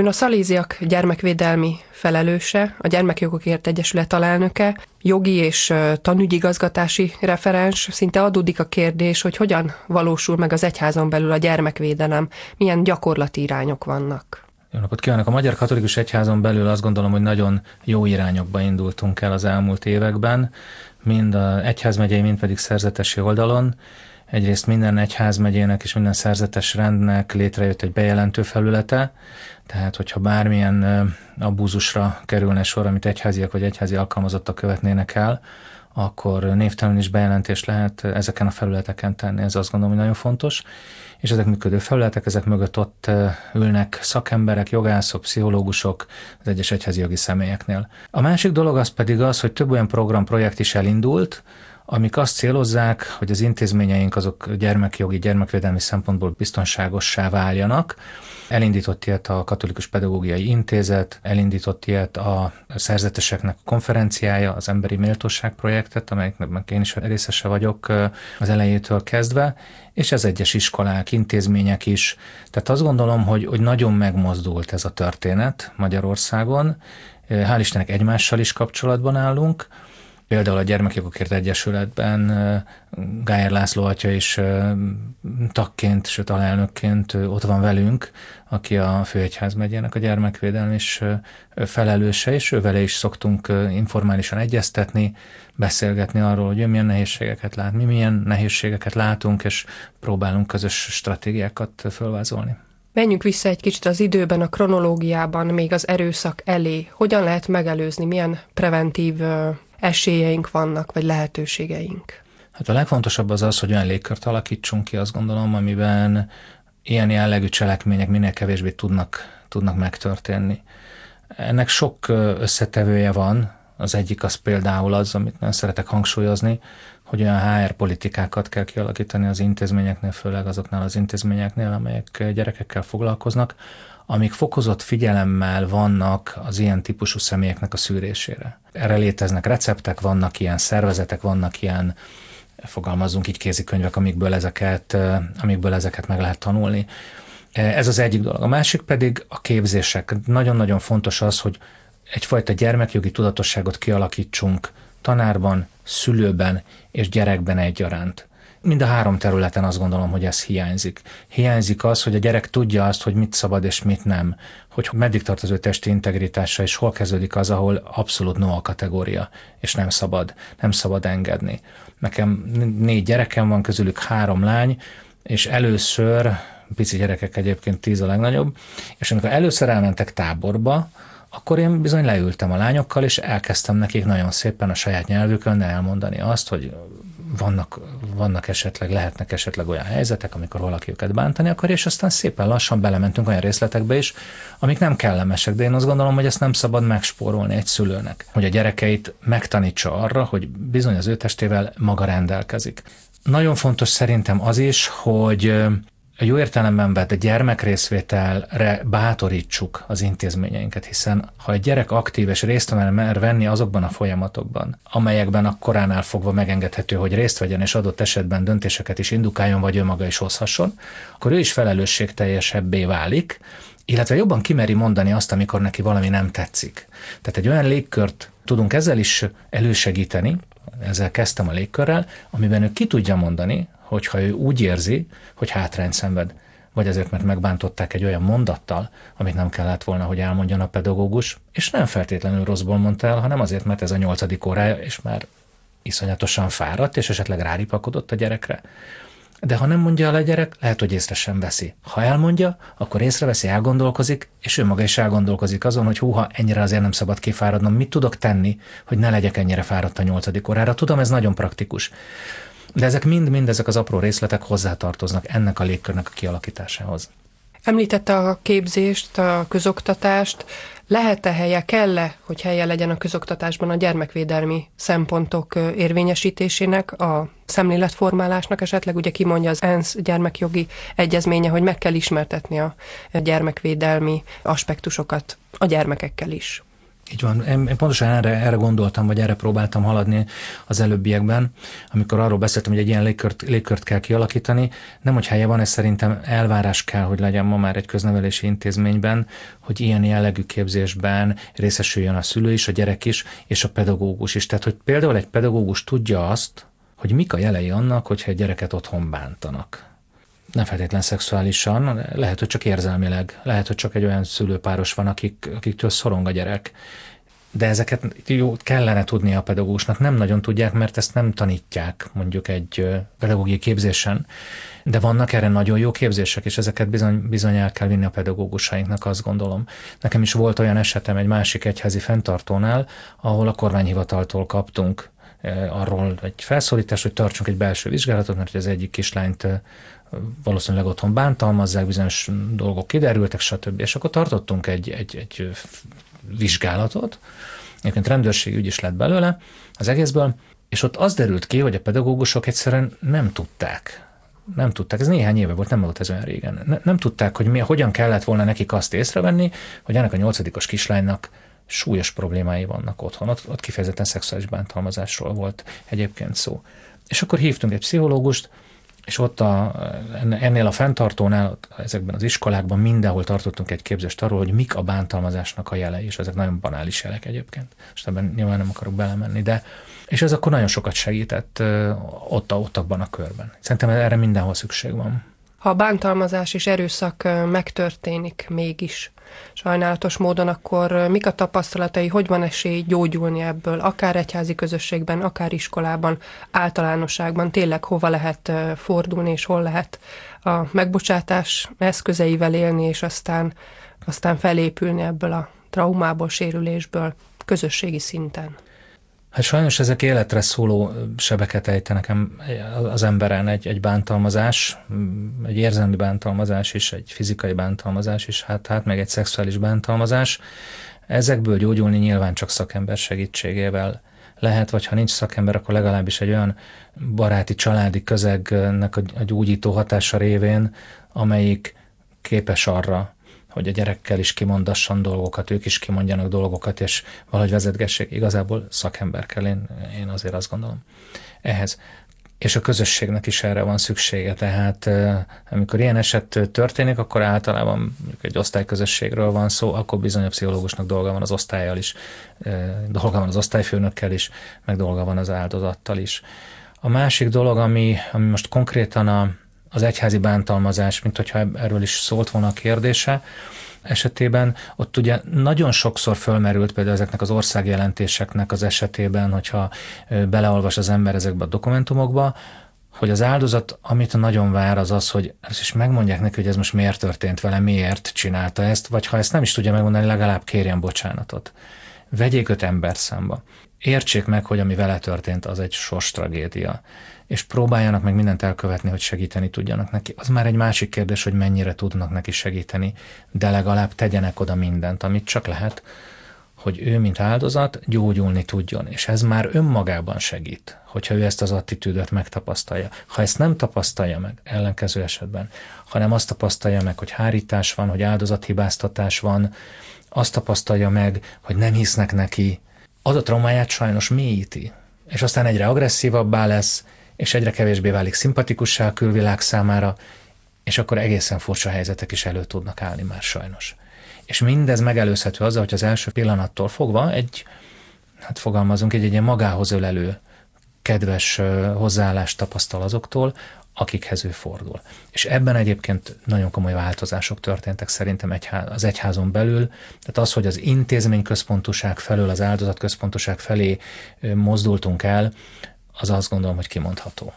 Ön a Szaléziak gyermekvédelmi felelőse, a Gyermekjogokért Egyesület alelnöke, jogi és tanügyigazgatási referens. Szinte adódik a kérdés, hogy hogyan valósul meg az egyházon belül a gyermekvédelem, milyen gyakorlati irányok vannak. Jó napot kívánok! A Magyar Katolikus Egyházon belül azt gondolom, hogy nagyon jó irányokba indultunk el az elmúlt években, mind a egyházmegyei, mind pedig szerzetesi oldalon. Egyrészt minden egyházmegyének és minden szerzetes rendnek létrejött egy bejelentő felülete, tehát hogyha bármilyen abúzusra kerülne sor, amit egyháziak vagy egyházi alkalmazottak követnének el, akkor névtelen is bejelentést lehet ezeken a felületeken tenni, ez azt gondolom, hogy nagyon fontos. És ezek működő felületek, ezek mögött ott ülnek szakemberek, jogászok, pszichológusok az egyes egyházi jogi személyeknél. A másik dolog az pedig az, hogy több olyan program, projekt is elindult, amik azt célozzák, hogy az intézményeink azok gyermekjogi, gyermekvédelmi szempontból biztonságossá váljanak. Elindított ilyet a Katolikus Pedagógiai Intézet, elindított ilyet a szerzeteseknek konferenciája, az Emberi Méltóság projektet, amelyeknek én is részese vagyok az elejétől kezdve, és ez egyes iskolák, intézmények is. Tehát azt gondolom, hogy, hogy nagyon megmozdult ez a történet Magyarországon. Hál' Istennek egymással is kapcsolatban állunk, Például a Gyermekjogokért Egyesületben Gájer László atya is tagként, sőt alelnökként ott van velünk, aki a Főegyház megyének a gyermekvédelmi is felelőse, és ővele is szoktunk informálisan egyeztetni, beszélgetni arról, hogy ő milyen nehézségeket lát, mi milyen nehézségeket látunk, és próbálunk közös stratégiákat fölvázolni. Menjünk vissza egy kicsit az időben, a kronológiában, még az erőszak elé. Hogyan lehet megelőzni, milyen preventív esélyeink vannak, vagy lehetőségeink? Hát a legfontosabb az az, hogy olyan légkört alakítsunk ki, azt gondolom, amiben ilyen jellegű cselekmények minél kevésbé tudnak, tudnak megtörténni. Ennek sok összetevője van, az egyik az például az, amit nagyon szeretek hangsúlyozni, hogy olyan HR politikákat kell kialakítani az intézményeknél, főleg azoknál az intézményeknél, amelyek gyerekekkel foglalkoznak, amik fokozott figyelemmel vannak az ilyen típusú személyeknek a szűrésére. Erre léteznek receptek, vannak ilyen szervezetek, vannak ilyen fogalmazunk így kézikönyvek, amikből ezeket, amikből ezeket meg lehet tanulni. Ez az egyik dolog. A másik pedig a képzések. Nagyon-nagyon fontos az, hogy egyfajta gyermekjogi tudatosságot kialakítsunk tanárban, szülőben és gyerekben egyaránt. Mind a három területen azt gondolom, hogy ez hiányzik. Hiányzik az, hogy a gyerek tudja azt, hogy mit szabad és mit nem, hogy meddig tart az ő testi integritása, és hol kezdődik az, ahol abszolút no a kategória, és nem szabad, nem szabad engedni. Nekem négy gyerekem van, közülük három lány, és először, pici gyerekek egyébként tíz a legnagyobb, és amikor először elmentek táborba, akkor én bizony leültem a lányokkal, és elkezdtem nekik nagyon szépen a saját nyelvükön elmondani azt, hogy vannak, vannak esetleg, lehetnek esetleg olyan helyzetek, amikor valaki őket bántani akar, és aztán szépen lassan belementünk olyan részletekbe is, amik nem kellemesek, de én azt gondolom, hogy ezt nem szabad megspórolni egy szülőnek, hogy a gyerekeit megtanítsa arra, hogy bizony az ő testével maga rendelkezik. Nagyon fontos szerintem az is, hogy jó értelemben vett gyermekrészvételre bátorítsuk az intézményeinket, hiszen ha egy gyerek aktív és részt mer venni azokban a folyamatokban, amelyekben a koránál fogva megengedhető, hogy részt vegyen és adott esetben döntéseket is indukáljon, vagy ő maga is hozhasson, akkor ő is felelősségteljesebbé válik, illetve jobban kimeri mondani azt, amikor neki valami nem tetszik. Tehát egy olyan légkört tudunk ezzel is elősegíteni, ezzel kezdtem a légkörrel, amiben ő ki tudja mondani, hogyha ő úgy érzi, hogy hátrányt szenved, vagy azért, mert megbántották egy olyan mondattal, amit nem kellett volna, hogy elmondjon a pedagógus, és nem feltétlenül rosszból mondta el, hanem azért, mert ez a nyolcadik órája, és már iszonyatosan fáradt, és esetleg ráripakodott a gyerekre. De ha nem mondja el a gyerek, lehet, hogy észre sem veszi. Ha elmondja, akkor észreveszi, elgondolkozik, és ő maga is elgondolkozik azon, hogy húha, ennyire azért nem szabad kifáradnom, mit tudok tenni, hogy ne legyek ennyire fáradt a nyolcadik órára. Tudom, ez nagyon praktikus. De ezek mind-mind ezek az apró részletek hozzátartoznak ennek a légkörnek a kialakításához. Említette a képzést, a közoktatást. Lehet-e helye, kell-e, hogy helye legyen a közoktatásban a gyermekvédelmi szempontok érvényesítésének, a szemléletformálásnak esetleg? Ugye kimondja az ENSZ gyermekjogi egyezménye, hogy meg kell ismertetni a gyermekvédelmi aspektusokat a gyermekekkel is. Így van. Én, én pontosan erre, erre gondoltam, vagy erre próbáltam haladni az előbbiekben, amikor arról beszéltem, hogy egy ilyen légkört, légkört kell kialakítani. Nem, hogy helye van, ez szerintem elvárás kell, hogy legyen ma már egy köznevelési intézményben, hogy ilyen jellegű képzésben részesüljön a szülő is, a gyerek is, és a pedagógus is. Tehát, hogy például egy pedagógus tudja azt, hogy mik a jelei annak, hogyha egy gyereket otthon bántanak nem feltétlen szexuálisan, lehet, hogy csak érzelmileg, lehet, hogy csak egy olyan szülőpáros van, akik, akiktől szorong a gyerek. De ezeket jó, kellene tudni a pedagógusnak, nem nagyon tudják, mert ezt nem tanítják mondjuk egy pedagógiai képzésen, de vannak erre nagyon jó képzések, és ezeket bizony, bizony el kell vinni a pedagógusainknak, azt gondolom. Nekem is volt olyan esetem egy másik egyházi fenntartónál, ahol a kormányhivataltól kaptunk arról egy felszólítást, hogy tartsunk egy belső vizsgálatot, mert az egyik kislányt valószínűleg otthon bántalmazzák, bizonyos dolgok kiderültek, stb. És akkor tartottunk egy, egy, egy vizsgálatot, egyébként rendőrségi ügy is lett belőle az egészből, és ott az derült ki, hogy a pedagógusok egyszerűen nem tudták, nem tudták, ez néhány éve volt, nem volt ez olyan régen, ne, nem tudták, hogy mi, hogyan kellett volna nekik azt észrevenni, hogy ennek a nyolcadikos kislánynak súlyos problémái vannak otthon. Ott, ott kifejezetten szexuális bántalmazásról volt egyébként szó. És akkor hívtunk egy pszichológust, és ott a, ennél a fenntartónál, ezekben az iskolákban mindenhol tartottunk egy képzést arról, hogy mik a bántalmazásnak a jelei, és ezek nagyon banális jelek egyébként. És ebben nyilván nem akarok belemenni, de és ez akkor nagyon sokat segített ott, ott abban a körben. Szerintem erre mindenhol szükség van. Ha bántalmazás és erőszak megtörténik mégis, sajnálatos módon, akkor mik a tapasztalatai, hogy van esély gyógyulni ebből, akár egyházi közösségben, akár iskolában, általánosságban, tényleg hova lehet fordulni, és hol lehet a megbocsátás eszközeivel élni, és aztán, aztán felépülni ebből a traumából, sérülésből közösségi szinten. Hát sajnos ezek életre szóló sebeket ejtenek az emberen, egy, egy bántalmazás, egy érzelmi bántalmazás is, egy fizikai bántalmazás is, hát, hát meg egy szexuális bántalmazás. Ezekből gyógyulni nyilván csak szakember segítségével lehet, vagy ha nincs szakember, akkor legalábbis egy olyan baráti, családi közegnek a gyógyító hatása révén, amelyik képes arra, hogy a gyerekkel is kimondasson dolgokat, ők is kimondjanak dolgokat, és valahogy vezetgessék. Igazából szakember kell, én, én azért azt gondolom ehhez. És a közösségnek is erre van szüksége, tehát amikor ilyen eset történik, akkor általában egy osztályközösségről van szó, akkor bizony a pszichológusnak dolga van az osztályjal is, dolga van az osztályfőnökkel is, meg dolga van az áldozattal is. A másik dolog, ami, ami most konkrétan a, az egyházi bántalmazás, mint hogyha erről is szólt volna a kérdése, esetében ott ugye nagyon sokszor fölmerült például ezeknek az országjelentéseknek az esetében, hogyha beleolvas az ember ezekbe a dokumentumokba, hogy az áldozat, amit nagyon vár, az az, hogy ezt is megmondják neki, hogy ez most miért történt vele, miért csinálta ezt, vagy ha ezt nem is tudja megmondani, legalább kérjen bocsánatot. Vegyék öt ember számba. Értsék meg, hogy ami vele történt, az egy sors tragédia és próbáljanak meg mindent elkövetni, hogy segíteni tudjanak neki. Az már egy másik kérdés, hogy mennyire tudnak neki segíteni, de legalább tegyenek oda mindent, amit csak lehet, hogy ő, mint áldozat, gyógyulni tudjon. És ez már önmagában segít, hogyha ő ezt az attitűdöt megtapasztalja. Ha ezt nem tapasztalja meg, ellenkező esetben, hanem azt tapasztalja meg, hogy hárítás van, hogy áldozathibáztatás van, azt tapasztalja meg, hogy nem hisznek neki, az a traumáját sajnos mélyíti. És aztán egyre agresszívabbá lesz, és egyre kevésbé válik szimpatikussá a külvilág számára, és akkor egészen furcsa helyzetek is elő tudnak állni már sajnos. És mindez megelőzhető azzal, hogy az első pillanattól fogva egy, hát fogalmazunk, egy, egy ilyen magához ölelő, kedves hozzáállást tapasztal azoktól, akikhez ő fordul. És ebben egyébként nagyon komoly változások történtek szerintem egyház, az egyházon belül. Tehát az, hogy az intézmény központuság felől az áldozat központuság felé mozdultunk el, az azt gondolom, hogy kimondható.